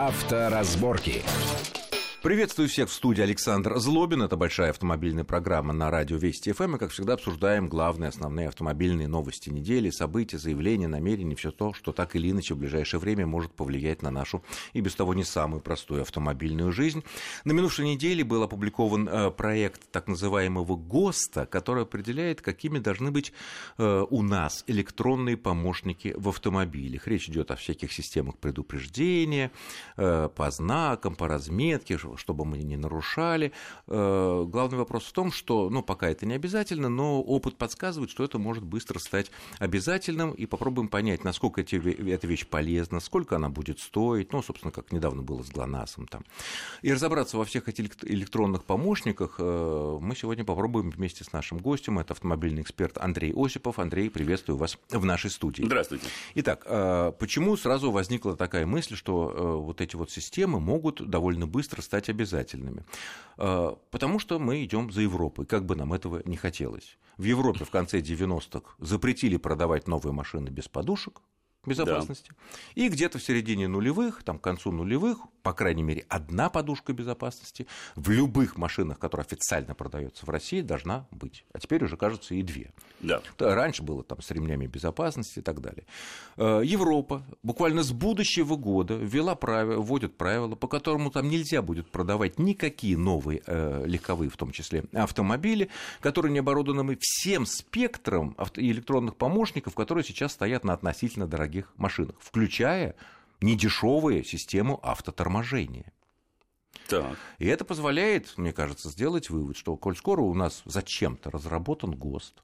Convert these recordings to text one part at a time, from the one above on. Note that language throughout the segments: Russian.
Авторазборки. Приветствую всех в студии Александр Злобин. Это большая автомобильная программа на радио Вести ФМ. И, как всегда, обсуждаем главные основные автомобильные новости недели, события, заявления, намерения, все то, что так или иначе в ближайшее время может повлиять на нашу и без того не самую простую автомобильную жизнь. На минувшей неделе был опубликован э, проект так называемого ГОСТа, который определяет, какими должны быть э, у нас электронные помощники в автомобилях. Речь идет о всяких системах предупреждения, э, по знакам, по разметке, чтобы мы не нарушали. Э, главный вопрос в том, что, ну, пока это не обязательно, но опыт подсказывает, что это может быстро стать обязательным, и попробуем понять, насколько эти, эта вещь полезна, сколько она будет стоить, ну, собственно, как недавно было с ГЛОНАССом там. И разобраться во всех этих электронных помощниках э, мы сегодня попробуем вместе с нашим гостем, это автомобильный эксперт Андрей Осипов. Андрей, приветствую вас в нашей студии. Здравствуйте. Итак, э, почему сразу возникла такая мысль, что вот эти вот системы могут довольно быстро стать стать обязательными. А, потому что мы идем за Европой, как бы нам этого не хотелось. В Европе в конце 90-х запретили продавать новые машины без подушек, безопасности. Да. И где-то в середине нулевых, там, к концу нулевых, по крайней мере, одна подушка безопасности в любых машинах, которые официально продаются в России, должна быть. А теперь уже, кажется, и две. Да. Раньше было там с ремнями безопасности и так далее. Э, Европа буквально с будущего года ввела правила, вводит правила, по которому там нельзя будет продавать никакие новые э, легковые, в том числе, автомобили, которые не оборудованы всем спектром электронных помощников, которые сейчас стоят на относительно дорогих дорогих машинах, включая недешевые систему автоторможения. Так. И это позволяет, мне кажется, сделать вывод, что коль скоро у нас зачем-то разработан ГОСТ,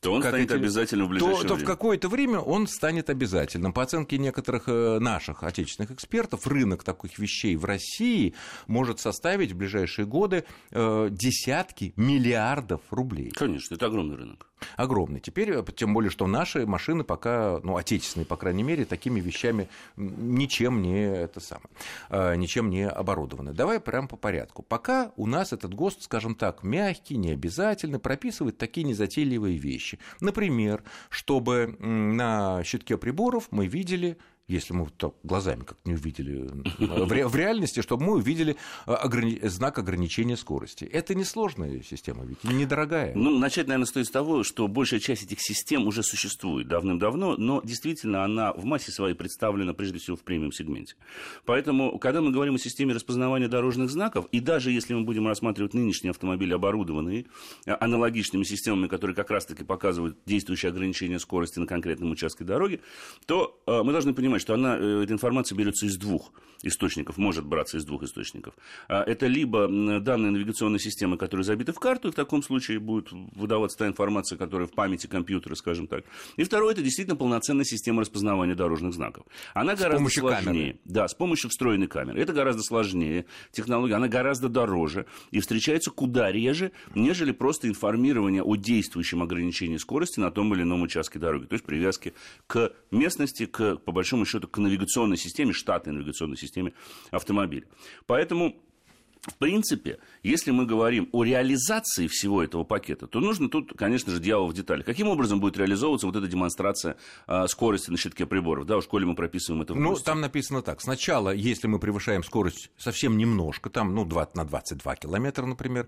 то он станет эти... обязательным в ближайшее то, время. То в какое-то время он станет обязательным. По оценке некоторых э, наших отечественных экспертов, рынок таких вещей в России может составить в ближайшие годы э, десятки миллиардов рублей. Конечно, это огромный рынок огромный. Теперь, э, тем более, что наши машины пока, ну, отечественные, по крайней мере, такими вещами ничем не это самое, э, ничем не оборудованы. Давай прямо по порядку. Пока у нас этот ГОСТ, скажем так, мягкий, необязательный, прописывает такие незатейливые вещи. Например, чтобы на щитке приборов мы видели если мы так глазами как не увидели в, ре, в реальности, чтобы мы увидели а, ограни, знак ограничения скорости. Это несложная система, ведь недорогая. Ну, начать, наверное, стоит с того, что большая часть этих систем уже существует давным-давно, но действительно она в массе своей представлена прежде всего в премиум-сегменте. Поэтому, когда мы говорим о системе распознавания дорожных знаков, и даже если мы будем рассматривать нынешние автомобили, оборудованные а, аналогичными системами, которые как раз-таки показывают действующее ограничение скорости на конкретном участке дороги, то мы должны понимать, что она, э, эта информация берется из двух источников, может браться из двух источников. А это либо данные навигационной системы, которые забиты в карту, и в таком случае будет выдаваться та информация, которая в памяти компьютера, скажем так. И второе, это действительно полноценная система распознавания дорожных знаков. Она с гораздо сложнее. Камеры. Да, с помощью встроенной камеры. Это гораздо сложнее технология, она гораздо дороже и встречается куда реже, нежели просто информирование о действующем ограничении скорости на том или ином участке дороги. То есть привязки к местности, к, по большому счету к навигационной системе, штатной навигационной системе автомобиля. Поэтому в принципе, если мы говорим о реализации всего этого пакета, то нужно тут, конечно же, дьявол в деталях. Каким образом будет реализовываться вот эта демонстрация а, скорости на щитке приборов? Да, в школе мы прописываем это в Ну, там написано так. Сначала, если мы превышаем скорость совсем немножко, там, ну, 20 на 22 километра, например,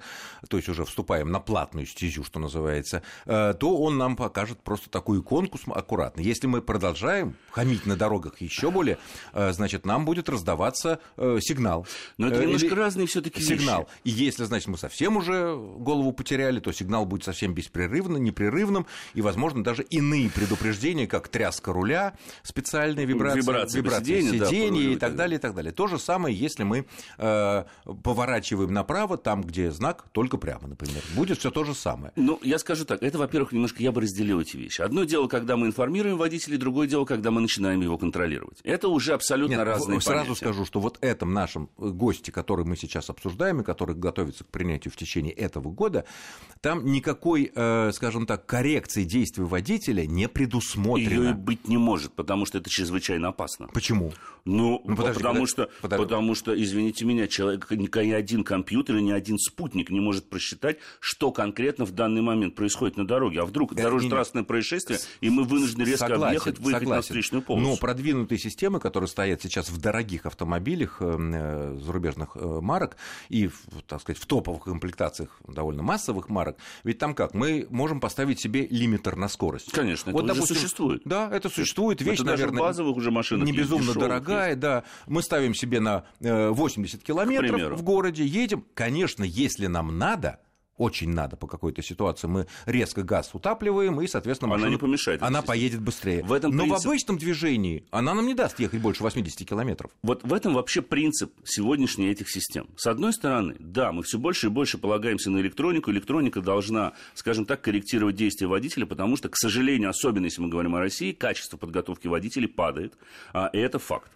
то есть уже вступаем на платную стезю, что называется, э, то он нам покажет просто такую иконку аккуратно. Если мы продолжаем хамить на дорогах еще более, э, значит, нам будет раздаваться э, сигнал. Но это немножко разные все все-таки сигнал. И если, значит, мы совсем уже голову потеряли, то сигнал будет совсем беспрерывным, непрерывным, и, возможно, даже иные предупреждения, как тряска руля, специальные вибрации, вибрации, вибрации сиденья, сиденья да, и так далее, и так далее. То же самое, если мы э, поворачиваем направо, там, где знак, только прямо, например. Будет все то же самое. Ну, я скажу так, это, во-первых, немножко я бы разделил эти вещи. Одно дело, когда мы информируем водителей, другое дело, когда мы начинаем его контролировать. Это уже абсолютно Нет, разные Сразу понятия. скажу, что вот этом нашем госте, который мы сейчас обсуждаем и который готовится к принятию в течение этого года, там никакой, э, скажем так, коррекции действий водителя не предусмотрено. Ее быть не может, потому что это чрезвычайно опасно. Почему? Ну, ну подожди, потому, подожди, что, подожди. потому что, извините меня, человек, ни один компьютер и ни один спутник не может просчитать, что конкретно в данный момент происходит на дороге. А вдруг э, дорожно-трассное происшествие, и мы вынуждены резко согласен, объехать, выехать согласен. на встречную полосу. Но продвинутые системы, которые стоят сейчас в дорогих автомобилях э, э зарубежных э, марок и, так сказать, в топовых комплектациях довольно массовых марок, ведь там как? Мы можем поставить себе лимитер на скорость. Конечно, это вот, уже допустим, существует. Да, это существует. Вещь, это наверное, даже базовых уже машинах не безумно дорогая, да. Мы ставим себе на 80 э, километров в городе, едем. Конечно, если нам надо, очень надо по какой-то ситуации, мы резко газ утапливаем, и, соответственно, машина, она не помешает. Она поедет быстрее. В этом Но принцип... в обычном движении она нам не даст ехать больше 80 километров. Вот в этом вообще принцип сегодняшних этих систем. С одной стороны, да, мы все больше и больше полагаемся на электронику. Электроника должна, скажем так, корректировать действия водителя, потому что, к сожалению, особенно если мы говорим о России, качество подготовки водителей падает, а, и это факт.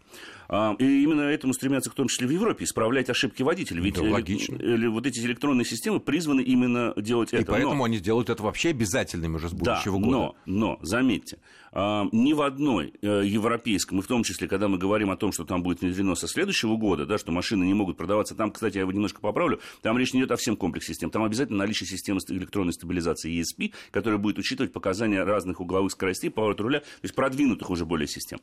А, и именно этому стремятся, в том числе в Европе, исправлять ошибки водителей. Ведь да, логично. вот эти электронные системы призваны именно делать это. И поэтому но... они делают это вообще обязательными уже с будущего да, года. Но, но, заметьте, ни в одной э, европейском, и в том числе, когда мы говорим о том, что там будет внедрено со следующего года, да, что машины не могут продаваться, там, кстати, я его немножко поправлю, там речь не идет о всем комплексе систем, там обязательно наличие системы электронной стабилизации ESP, которая будет учитывать показания разных угловых скоростей, поворот руля, то есть продвинутых уже более систем.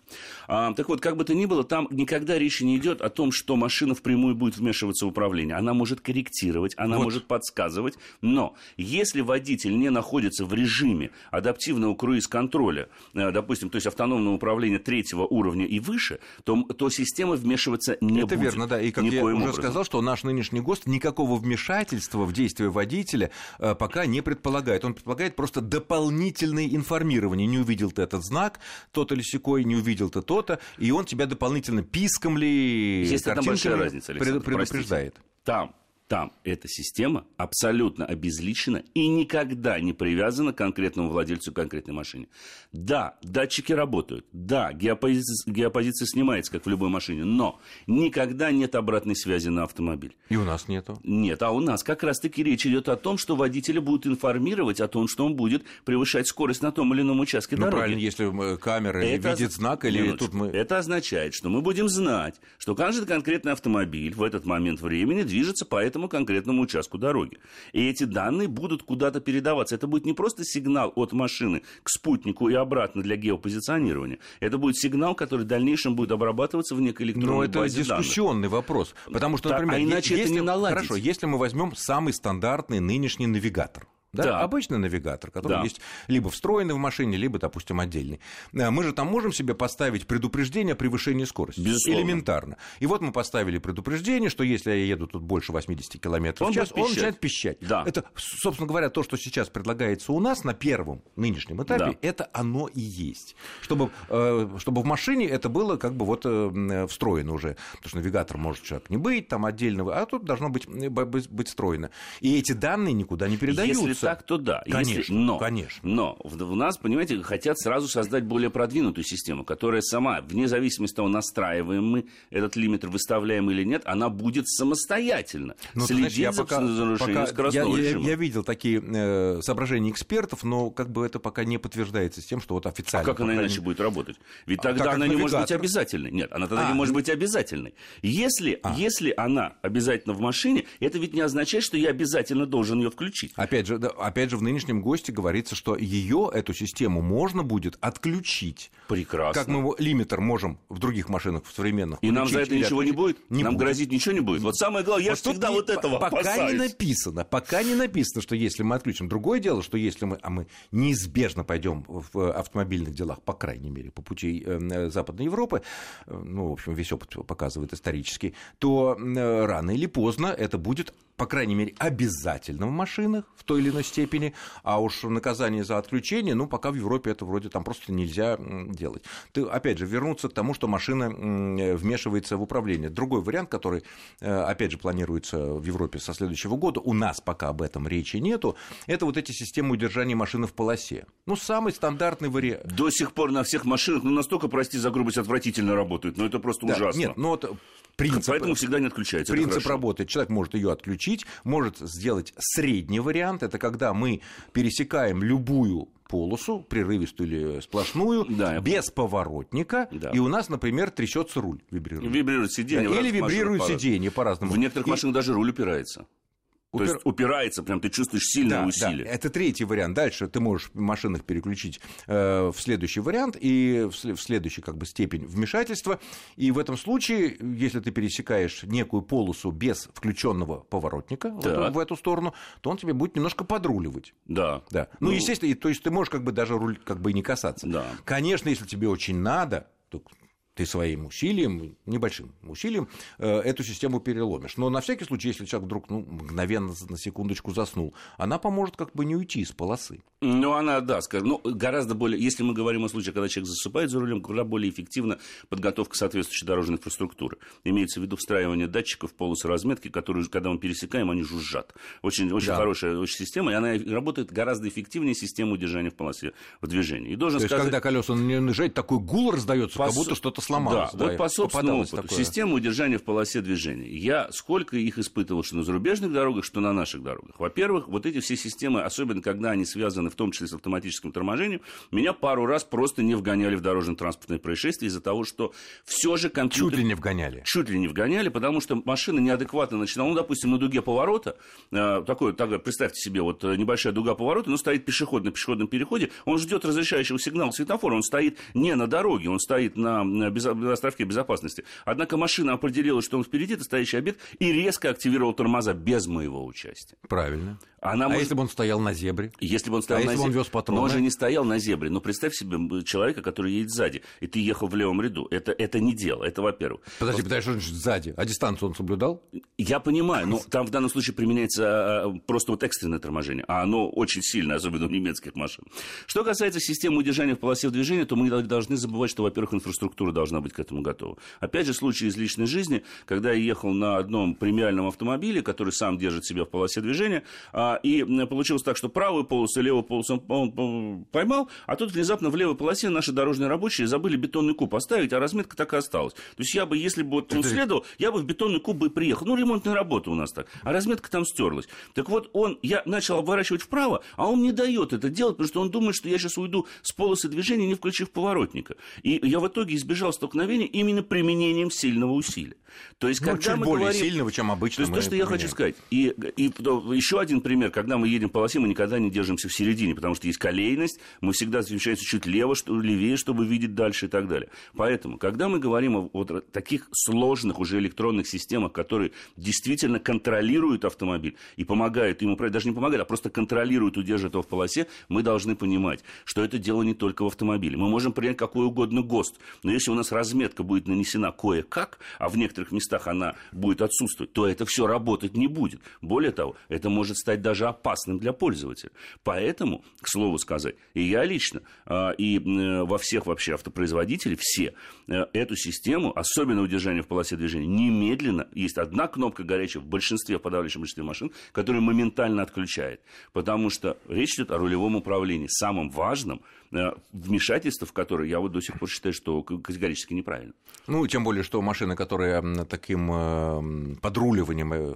А, так вот, как бы то ни было, там никогда речи не идет о том, что машина впрямую будет вмешиваться в управление. Она может корректировать, она вот. может подсказывать, но если водитель не находится в режиме адаптивного круиз-контроля, э, допустим, то есть автономного управления третьего уровня и выше, то, то система вмешиваться не Это будет. Это верно, да. И как я уже образом. сказал, что наш нынешний ГОСТ никакого вмешательства в действия водителя э, пока не предполагает. Он предполагает просто дополнительное информирование. Не увидел ты этот знак, тот или секой, не увидел ты то-то, и он тебя дополнительно писком ли, Есть одна большая разница, Александр, предупреждает. Простите. Там там эта система абсолютно обезличена и никогда не привязана к конкретному владельцу конкретной машины. Да, датчики работают, да, геопозиция, геопозиция снимается, как в любой машине, но никогда нет обратной связи на автомобиль. И у нас нету? Нет, а у нас как раз-таки речь идет о том, что водителя будут информировать о том, что он будет превышать скорость на том или ином участке ну, дороги. правильно, если камера это видит знак, или минуточку. тут мы... Это означает, что мы будем знать, что каждый конкретный автомобиль в этот момент времени движется по этому этому конкретному участку дороги. И эти данные будут куда-то передаваться. Это будет не просто сигнал от машины к спутнику и обратно для геопозиционирования. Это будет сигнал, который в дальнейшем будет обрабатываться в некой электронной Но это базе дискуссионный данных. вопрос. Потому что, например, а иначе если, это не наладить. Хорошо, если мы возьмем самый стандартный нынешний навигатор, да? Да. Обычный навигатор, который да. есть либо встроенный в машине, либо, допустим, отдельный. Э, мы же там можем себе поставить предупреждение о превышении скорости. Безусловно. Элементарно. И вот мы поставили предупреждение, что если я еду тут больше 80 км в час, он начинает пищать. Да. Это, собственно говоря, то, что сейчас предлагается у нас на первом нынешнем этапе, да. это оно и есть. Чтобы, э, чтобы в машине это было как бы вот э, встроено уже. Потому что навигатор может человек не быть там отдельного, а тут должно быть, быть, быть встроено. И эти данные никуда не передаются. Если так, то да. Конечно, Если, но, конечно. Но у нас, понимаете, хотят сразу создать более продвинутую систему, которая сама, вне зависимости от того, настраиваем мы этот лимитер, выставляем или нет, она будет самостоятельно ну, следить знаешь, за, пока, за нарушением пока скоростного я, режима. Я, я видел такие э, соображения экспертов, но как бы это пока не подтверждается с тем, что вот официально... А как она иначе будет работать? Ведь а тогда она не навигатор? может быть обязательной. Нет, она тогда а, не может быть обязательной. Если, а. если она обязательно в машине, это ведь не означает, что я обязательно должен ее включить. Опять же, опять же, в нынешнем ГОСТе говорится, что ее, эту систему, можно будет отключить. Прекрасно. Как мы лимитер можем в других машинах, в современных. И нам за это ничего отключить. не будет? Не нам будет. грозит ничего не будет? Вот самое главное, я вот всегда не, вот этого Пока опасаюсь. не написано, пока не написано, что если мы отключим. Другое дело, что если мы, а мы неизбежно пойдем в автомобильных делах, по крайней мере, по пути э, Западной Европы, э, ну, в общем, весь опыт показывает исторически, то э, рано или поздно это будет по крайней мере, обязательно в машинах в той или иной степени, а уж наказание за отключение, ну, пока в Европе это вроде там просто нельзя делать. Ты, опять же, вернуться к тому, что машина вмешивается в управление. Другой вариант, который, э, опять же, планируется в Европе со следующего года, у нас пока об этом речи нету, это вот эти системы удержания машины в полосе. Ну, самый стандартный вариант. До сих пор на всех машинах, ну, настолько, прости за грубость, отвратительно работают, но это просто да, ужасно. Нет, ну вот принцип, Поэтому всегда не отключается. Принцип работает. Человек может ее отключить, может сделать средний вариант. Это когда мы пересекаем любую полосу, прерывистую или сплошную, да, без поворотника, да. и у нас, например, трясется руль, вибрирует. Вибрирует сиденье. Да, или вибрирует сиденье по-разному. В некоторых и... машинах даже руль упирается. Упер... То есть упирается, прям ты чувствуешь сильное да, усилие. Да. Это третий вариант. Дальше ты можешь в машинах переключить э, в следующий вариант и в, в следующий как бы степень вмешательства. И в этом случае, если ты пересекаешь некую полосу без включенного поворотника в эту, в эту сторону, то он тебе будет немножко подруливать. Да. да. Ну, ну, естественно, то есть ты можешь как бы даже руль как бы и не касаться. Да. Конечно, если тебе очень надо, то ты своим усилием, небольшим усилием, э, эту систему переломишь. Но на всякий случай, если человек вдруг ну, мгновенно на секундочку заснул, она поможет как бы не уйти из полосы. Ну, она, да, скажем, ну, гораздо более, если мы говорим о случае, когда человек засыпает за рулем, куда более эффективна подготовка соответствующей дорожной инфраструктуры. Имеется в виду встраивание датчиков в полосы разметки, которые, когда мы пересекаем, они жужжат. Очень, очень да. хорошая очень система, и она работает гораздо эффективнее системы удержания в полосе в движении. И должен То сказать, есть, когда колеса не наезжают, такой гул раздается, Пос... как будто что-то сломалось. Да, да вот по собственному опыту. Такое. Система удержания в полосе движения. Я сколько их испытывал, что на зарубежных дорогах, что на наших дорогах. Во-первых, вот эти все системы, особенно когда они связаны в том числе с автоматическим торможением, меня пару раз просто не вгоняли в дорожно-транспортное происшествие из-за того, что все же компьютер... Чуть ли не вгоняли. Чуть ли не вгоняли, потому что машина неадекватно начинала, ну, допустим, на дуге поворота, э, такой, так, представьте себе, вот э, небольшая дуга поворота, но стоит пешеход на пешеходном переходе, он ждет разрешающего сигнала светофора, он стоит не на дороге, он стоит на, на островке безопасности. Однако машина определила, что он впереди, это стоящий объект, и резко активировал тормоза без моего участия. Правильно. Она а может... если бы он стоял на зебре? Если бы он стоял а на если зебре. он вез патроны? Но он же не стоял на зебре. Но представь себе человека, который едет сзади, и ты ехал в левом ряду. Это, это не дело, это во-первых. Подожди, Просто... подожди, что сзади? А дистанцию он соблюдал? Я понимаю, но там в данном случае применяется а, а, просто вот экстренное торможение, а оно очень сильно, особенно у немецких машин. Что касается системы удержания в полосе движения, то мы должны забывать, что, во-первых, инфраструктура должна быть к этому готова. Опять же, случай из личной жизни, когда я ехал на одном премиальном автомобиле, который сам держит себя в полосе движения, и получил получилось так, что правую полосу и левую полосу он поймал, а тут внезапно в левой полосе наши дорожные рабочие забыли бетонный куб оставить, а разметка так и осталась. То есть я бы, если бы вот он следовал, я бы в бетонный куб бы приехал. Ну, ремонтная работа у нас так. А разметка там стерлась. Так вот, он, я начал обворачивать вправо, а он не дает это делать, потому что он думает, что я сейчас уйду с полосы движения, не включив поворотника. И я в итоге избежал столкновения именно применением сильного усилия. То есть, ну, когда чуть мы более говорим... сильного, чем обычно. То есть, то, что я хочу сказать. И, и, и еще один пример, когда мы едем по полосе, мы никогда не держимся в середине, потому что есть колейность, мы всегда смещаемся чуть лево, что, левее, чтобы видеть дальше и так далее. Поэтому, когда мы говорим о вот таких сложных уже электронных системах, которые действительно контролируют автомобиль и помогают ему, даже не помогают, а просто контролируют, удерживают его в полосе, мы должны понимать, что это дело не только в автомобиле. Мы можем принять какой угодно ГОСТ, но если у нас разметка будет нанесена кое-как, а в некоторых местах она будет отсутствовать, то это все работать не будет. Более того, это может стать даже опасным для пользователя. Поэтому, к слову сказать, и я лично, а, и во всех вообще автопроизводителей, все, э, эту систему, особенно удержание в полосе движения, немедленно, есть одна кнопка горячая в большинстве, в подавляющем большинстве машин, которая моментально отключает. Потому что речь идет о рулевом управлении, самом важном, Э, вмешательство, в которое я вот до сих пор считаю, что категорически неправильно. Ну, тем более, что машины, которые таким э, подруливанием э,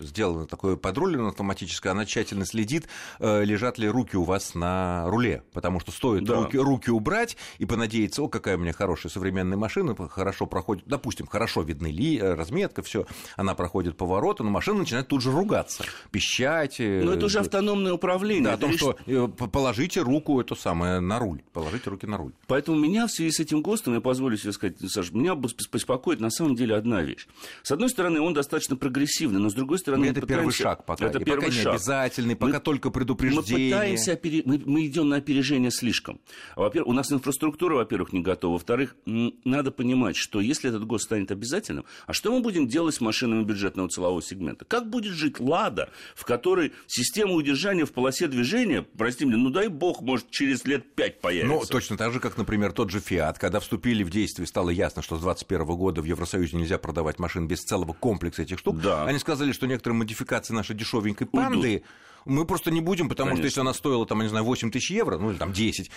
сделаны, такое подруливание автоматическое, она тщательно следит, лежат ли руки у вас на руле, потому что стоит да. руки, руки убрать и понадеяться, о, какая у меня хорошая современная машина, хорошо проходит, допустим, хорошо видны ли, разметка, все, она проходит повороты, но машина начинает тут же ругаться, пищать. Но это уже автономное управление. Да, о том, что положите руку, это самое, на на руль, положите руки на руль. Поэтому меня в связи с этим ГОСТом, я позволю себе сказать, Саша, меня беспокоит на самом деле одна вещь. С одной стороны, он достаточно прогрессивный, но с другой стороны... Это первый шаг пока. Это и первый пока не шаг. обязательный, пока мы, только предупреждение. Мы пытаемся, опере... мы, мы идем на опережение слишком. Во-первых, у нас инфраструктура, во-первых, не готова. Во-вторых, надо понимать, что если этот ГОСТ станет обязательным, а что мы будем делать с машинами бюджетного целового сегмента? Как будет жить «Лада», в которой система удержания в полосе движения, прости меня, ну дай бог, может, через лет пять появится. Ну, точно так же, как, например, тот же «Фиат», когда вступили в действие, стало ясно, что с 2021 года в Евросоюзе нельзя продавать машин без целого комплекса этих штук. Да. Они сказали, что некоторые модификации нашей дешевенькой «Панды» Уйдут. Мы просто не будем, потому Конечно. что если она стоила, там, я не знаю, 8 тысяч евро, ну или там 10,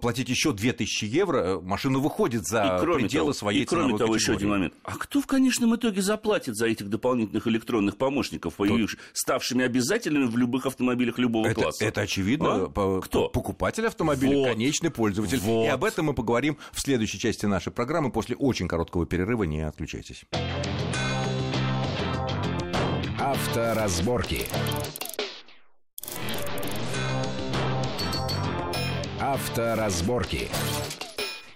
платить еще 2 тысячи евро, машина выходит за и кроме пределы того, своей и кроме того, еще один категории. момент. А кто в конечном итоге заплатит за этих дополнительных электронных помощников, появивших, ставшими обязательными в любых автомобилях любого Это, класса? это очевидно. А? Кто? Покупатель автомобиля, Вот. конечный пользователь. Вот. И об этом мы поговорим в следующей части нашей программы после очень короткого перерыва. Не отключайтесь. Авторазборки. Авторазборки.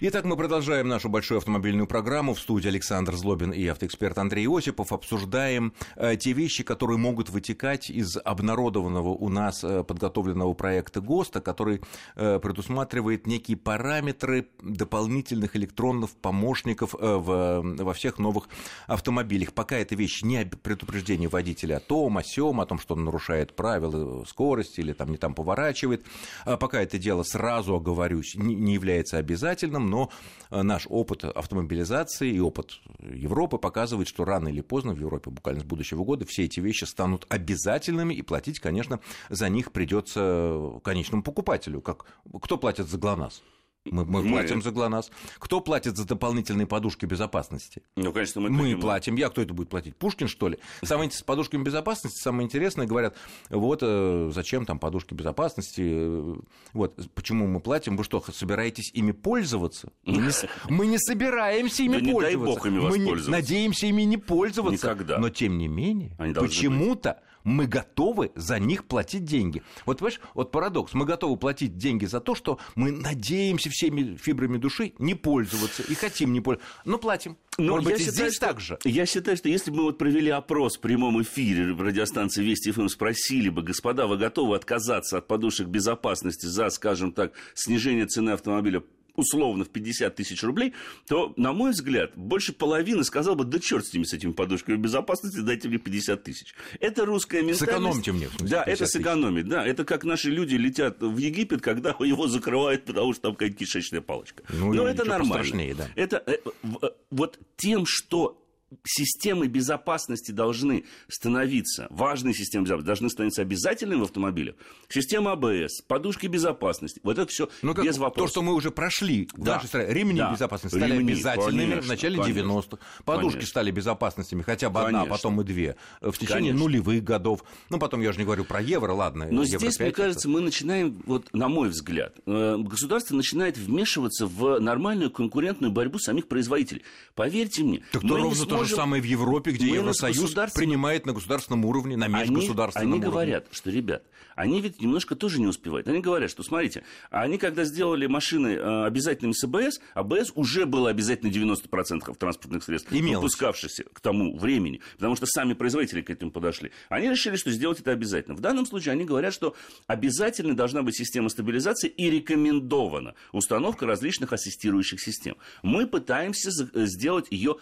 Итак, мы продолжаем нашу большую автомобильную программу. В студии Александр Злобин и автоэксперт Андрей Осипов. Обсуждаем э, те вещи, которые могут вытекать из обнародованного у нас э, подготовленного проекта ГОСТа, который э, предусматривает некие параметры дополнительных электронных помощников в, во всех новых автомобилях. Пока эта вещь не предупреждение водителя о том, о сём, о том, что он нарушает правила скорости или там не там поворачивает. А Пока это дело, сразу оговорюсь, не является обязательным, но э, наш опыт автомобилизации и опыт Европы показывает, что рано или поздно в Европе, буквально с будущего года, все эти вещи станут обязательными, и платить, конечно, за них придется конечному покупателю. Как, кто платит за ГЛОНАСС? Мы, мы Мы. платим за ГЛОНАСС. Кто платит за дополнительные подушки безопасности? Ну, конечно, мы, Мы понимаем. платим. Я кто это будет платить? Пушкин, что ли? Самое с подушками безопасности самое интересное, говорят, вот э, зачем там подушки безопасности, э, вот почему мы платим, вы что, собираетесь ими пользоваться? Мы не, мы собираемся ими Да не дай пользоваться. бог ими мы не- надеемся ими не пользоваться. Никогда. Но тем не менее, почему-то мы готовы за них платить деньги. Вот понимаешь, вот парадокс. Мы готовы платить деньги за то, что мы надеемся всеми фибрами души не пользоваться и хотим не пользоваться. Но платим. Но Может я быть, и считаю, здесь что- так же. Я считаю, что если бы мы вот провели опрос в прямом эфире в радиостанции Вести ФМ, спросили бы, господа, вы готовы отказаться от подушек безопасности за, скажем так, снижение цены автомобиля условно в 50 тысяч рублей, то, на мой взгляд, больше половины сказал бы, да черт с ними, с этими подушками безопасности, дайте мне 50 тысяч. Это русская ментальность. Сэкономьте мне, смысле, Да, 50 это сэкономить, да. Это как наши люди летят в Египет, когда его закрывают, потому что там какая-то кишечная палочка. Ну, Но это нормально. да. Это э, э, вот тем, что системы безопасности должны становиться, важные системы безопасности должны становиться обязательными в автомобилях. Система АБС, подушки безопасности, вот это все Ну, без то, вопросов. что мы уже прошли в Да. нашей стране. Ремни Да. безопасности стали Ремни, обязательными в конечно, начале конечно. 90-х. Подушки Конечно. стали безопасностями, хотя бы одна, а Конечно. потом и две. В течение Конечно. нулевых годов. Ну, потом я уже не говорю про евро, ладно. Но евро здесь, мне 5 это- кажется, мы начинаем, вот на мой взгляд, э, государство начинает вмешиваться в нормальную конкурентную борьбу самих производителей. Поверьте мне, Так мы то не ровно то же сможем- самое в Европе, где мы Евросоюз государственном- принимает на государственном уровне, на они, межгосударственном они уровне. говорят, что, ребят, они ведь немножко тоже не успевают. Они говорят, что, смотрите, они когда сделали машины э, обязательными с АБС, АБС уже было обязательно 90% транспортных средств, Имелось. выпускавшихся к тому времени, потому что сами производители к этому подошли. Они решили, что сделать это обязательно. В данном случае они говорят, что обязательно должна быть система стабилизации и рекомендована установка различных ассистирующих систем. Мы пытаемся э, сделать ее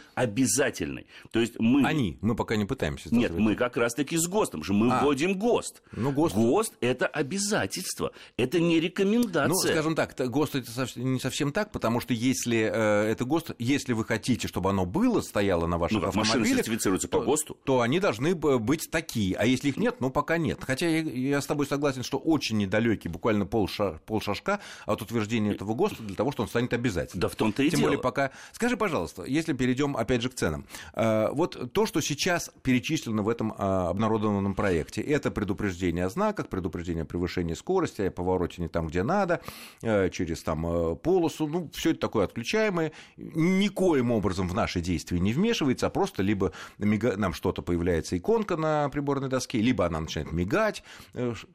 обязательной. То есть мы... Они, мы пока не пытаемся. Нет, мы как раз-таки с ГОСТом же. Мы А. вводим ГОСТ. Ну, ГОСТ- это обязательство. Это не рекомендация. Ну, скажем так, ГОСТ это не совсем так, потому что если э, это ГОСТ, если вы хотите, чтобы оно было, стояло на ваших Ну, автомобилях, сертифицируются по то- ГОСТу. то они должны быть такие. А если их нет, ну пока нет. Хотя я, я с тобой согласен, что очень недалекий, буквально полша, полшажка от утверждения этого ГОСТа для того, что он станет обязательным. Да в том-то и Тем дело. более пока... Скажи, пожалуйста, если перейдем опять же к ценам. Вот то, что сейчас перечислено в этом обнародованном проекте, это предупреждение о знаках, предупреждение о превышении скорости, о повороте не там, где надо, через там полосу, ну, все это такое отключаемое, никоим образом в наши действия не вмешивается, а просто либо нам что-то появляется иконка на приборной доске, либо она начинает мигать,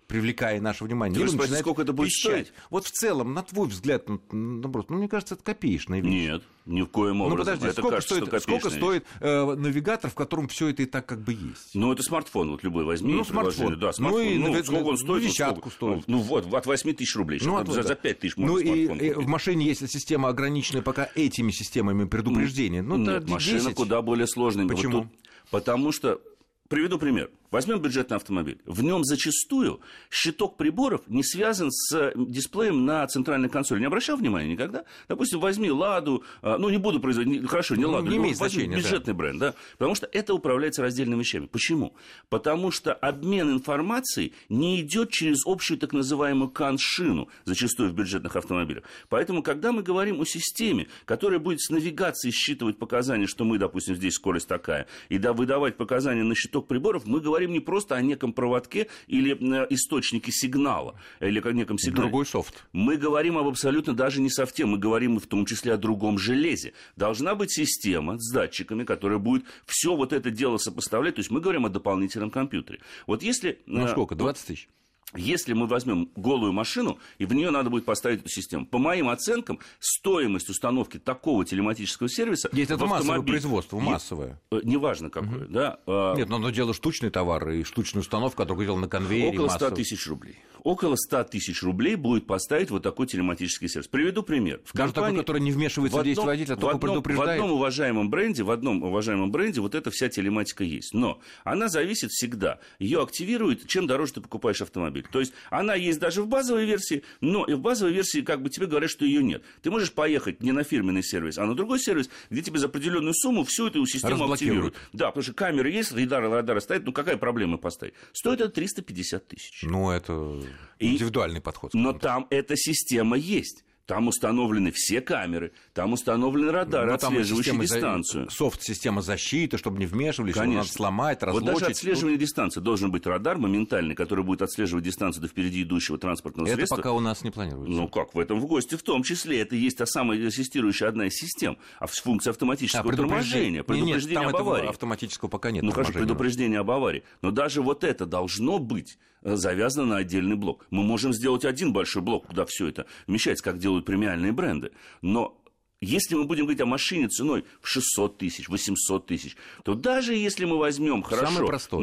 привлекая наше внимание, либо начинает сколько это будет пищать. стоить? Вот в целом, на твой взгляд, наоборот, ну, мне кажется, это копеечная вещь. Нет, ни в коем образом. Ну, подожди, это сколько кажется, стоит, сколько стоит э, навигатор, в котором все это и так как бы есть? Ну, это смартфон, вот любой возьми. Ну, смартфон. Да, смартфон. Ну, и ну, сколько он стоит? Десятку ну, стоит. Ну, вот, от 8 тысяч рублей. Ну, от, за, за 5 тысяч можно Ну, и, и в машине, если система ограничена пока этими системами предупреждения, ну, Нет, это машина 10. куда более сложная. Почему? Вот тут, потому что, приведу пример. Возьмем бюджетный автомобиль. В нем зачастую щиток приборов не связан с дисплеем на центральной консоли. Не обращал внимания никогда? Допустим, возьми Ладу, а, ну не буду производить, хорошо, не Ладу, не возьми значения, бюджетный да. бренд, да? Потому что это управляется раздельными вещами. Почему? Потому что обмен информацией не идет через общую так называемую каншину, зачастую в бюджетных автомобилях. Поэтому, когда мы говорим о системе, которая будет с навигацией считывать показания, что мы, допустим, здесь скорость такая, и да, выдавать показания на щиток приборов, мы говорим не просто о неком проводке или источнике сигнала, или о неком сигнале. Другой софт. Мы говорим об абсолютно даже не софте, мы говорим в том числе о другом железе. Должна быть система с датчиками, которая будет все вот это дело сопоставлять. То есть мы говорим о дополнительном компьютере. Вот если... Ну э, сколько, 20 тысяч? Если мы возьмем голую машину, и в нее надо будет поставить эту систему, по моим оценкам, стоимость установки такого телематического сервиса... Есть это массовое производство, массовое. Э, неважно какое, угу. да. А Нет, но оно дело штучный товар и штучную установку, которую делал на конвейере. Около 100 тысяч рублей. Около 100 тысяч рублей будет поставить вот такой телематический сервис. Приведу пример. В Даже компании... такой, который не вмешивается в действие водителя, а только одном, предупреждает. В одном уважаемом бренде, в одном уважаемом бренде вот эта вся телематика есть. Но она зависит всегда. Ее активирует, чем дороже ты покупаешь автомобиль. То есть она есть даже в базовой версии, но и в базовой версии как бы тебе говорят, что ее нет. Ты можешь поехать не на фирменный сервис, а на другой сервис, где тебе за определенную сумму всю эту систему активируют. Да, потому что камеры есть, радары, радары стоят, ну какая проблема поставить? Стоит это 350 тысяч. Ну, это индивидуальный подход. Но там эта система есть. Там установлены все камеры, там установлены радары, Но отслеживающие дистанцию. За... Софт-система защиты, чтобы не вмешивались, Конечно. надо сломать, разлочить. Вот даже отслеживание дистанции. Должен быть радар моментальный, который будет отслеживать дистанцию до впереди идущего транспортного это средства. Это пока у нас не планируется. Ну как, в этом в гости в том числе. Это есть та самая ассистирующая одна из систем, а функция автоматического а, торможения. Предупреждение нет, об аварии. автоматического пока нет. Ну хорошо, предупреждение об аварии. Но даже вот это должно быть завязано на отдельный блок. Мы можем сделать один большой блок, куда все это вмещается, как делают премиальные бренды. Но если мы будем говорить о машине ценой в 600 тысяч, 800 тысяч, то даже если мы возьмем хорошо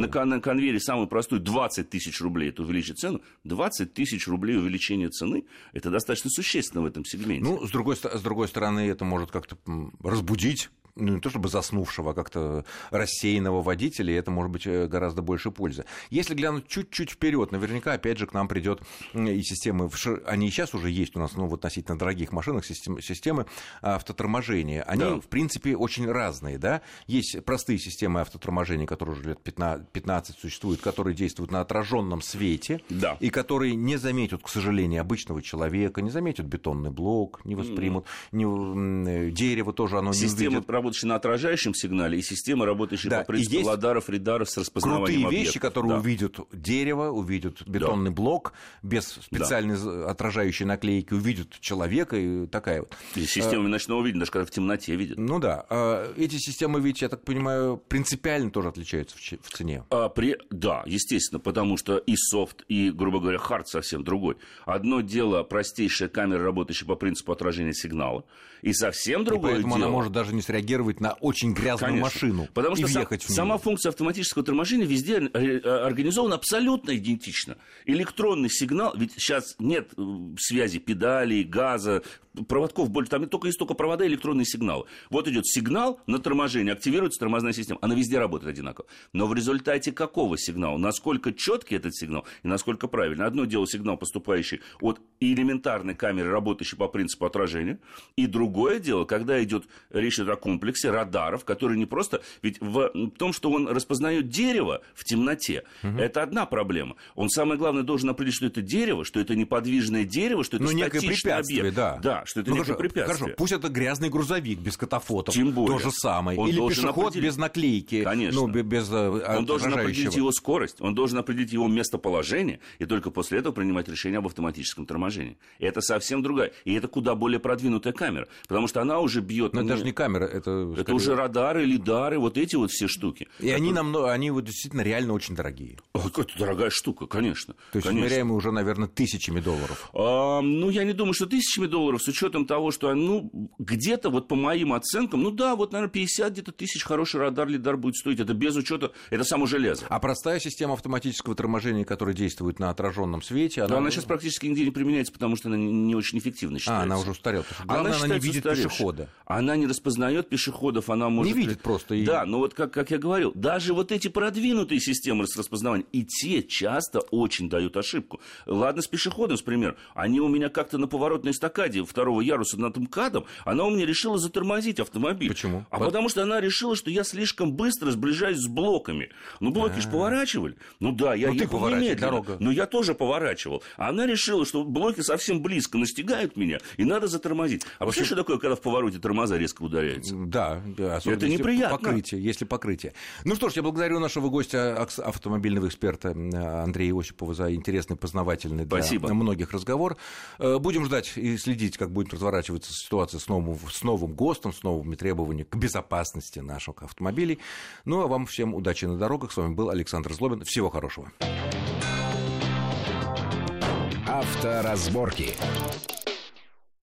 на, кон- на конвейере самую простую 20 тысяч рублей, это увеличит цену, 20 тысяч рублей увеличение цены, это достаточно существенно в этом сегменте. Ну, с другой, с другой стороны, это может как-то разбудить ну, не то чтобы заснувшего, а как-то рассеянного водителя, и это может быть э, гораздо больше пользы. Если глянуть чуть-чуть вперед, наверняка, опять же, к нам придет и системы, они и сейчас уже есть у нас, ну, в относительно дорогих машинах, системы, системы автоторможения. Они, да. в принципе, очень разные, да. Есть простые системы автоторможения, которые уже лет 15, 15 существуют, которые действуют на отраженном свете, да. и которые не заметят, к сожалению, обычного человека, не заметят бетонный блок, не воспримут, mm. не, дерево тоже оно Система не увидит работающая на отражающем сигнале, и система, работающая да, по принципу ладаров, редаров с распознаванием крутые вещи, которые да. увидят дерево, увидят бетонный да. блок без специальной да. отражающей наклейки, увидят человека и такая вот. И системы а, ночного видения, даже когда в темноте видят. Ну да. А, эти системы, ведь, я так понимаю, принципиально тоже отличаются в цене. А, при... Да, естественно, потому что и софт, и, грубо говоря, хард совсем другой. Одно дело простейшая камера, работающая по принципу отражения сигнала, и совсем другое и поэтому дело... она может даже не среагировать реагировать на очень грязную Конечно. машину Потому и что въехать сам, в сама функция автоматического торможения везде э, э, организована абсолютно идентично. Электронный сигнал, ведь сейчас нет э, связи педалей, газа, проводков больше, там только есть только провода и электронные сигналы. Вот идет сигнал на торможение, активируется тормозная система, она везде работает одинаково. Но в результате какого сигнала? Насколько четкий этот сигнал и насколько правильно? Одно дело сигнал, поступающий от элементарной камеры, работающей по принципу отражения, и другое дело, когда идет речь о комплексе радаров, которые не просто... Ведь в том, что он распознает дерево в темноте, угу. это одна проблема. Он, самое главное, должен определить, что это дерево, что это неподвижное дерево, что это ну, статичный объект. Да. да, что это Ну, некое хорошо, препятствие. Хорошо, пусть это грязный грузовик без катафотов. Тем более. То же самое. Он Или пешеход определить- без наклейки. Конечно. Ну, бе- без э, Он должен определить его скорость, он должен определить его местоположение, и только после этого принимать решение об автоматическом торможении. И это совсем другая. И это куда более продвинутая камера, потому что она уже бьет. Но это даже не камера, это... Это скорее- уже радары, лидары, вот эти вот все штуки. И они, намного, они вот действительно реально очень дорогие. Это дорогая штука, конечно. То есть конечно. измеряемые уже, наверное, тысячами долларов. А, ну, я не думаю, что тысячами долларов, с учетом того, что, ну, где-то, вот по моим оценкам, ну да, вот, наверное, 50 где-то тысяч хороший радар, лидар будет стоить. Это без учета, это само железо. А простая система автоматического торможения, которая действует на отраженном свете, она... она сейчас практически нигде не применяется, потому что она не, не очень эффективно А, считается. она уже устарела. Главное, она, не считается видит устаревшей. пешехода. Она не распознает пешеходов, она может... видит просто и- Да, но вот как, как я говорил, даже вот эти продвинутые системы с распознаванием, и те часто очень дают ошибку. Ладно, с пешеходом, с примером. Они у меня как-то на поворотной эстакаде второго яруса над МКАДом, она у меня решила затормозить автомобиль. Почему? А По- потому что она решила, что я слишком быстро сближаюсь с блоками. Ну, блоки же поворачивали. Ну да, я. Ну, ты немедленно. дорога. Но я тоже поворачивал. А она решила, что блоки совсем близко настигают меня, и надо затормозить. А вообще, что такое, когда в повороте тормоза резко ударяются? Да, да, особенно Это неприятно. покрытие, если покрытие. Ну что ж, я благодарю нашего гостя, автомобильного эксперта э, Андрея Осипова за интересный, познавательный для Спасибо. многих разговор. Э, Будем ждать и следить, как будет разворачиваться ситуация с новым, с новым ГОСТом, с новыми требованиями к безопасности наших автомобилей. Ну а вам всем удачи на дорогах. С вами был Александр Злобин. Всего хорошего. Авторазборки.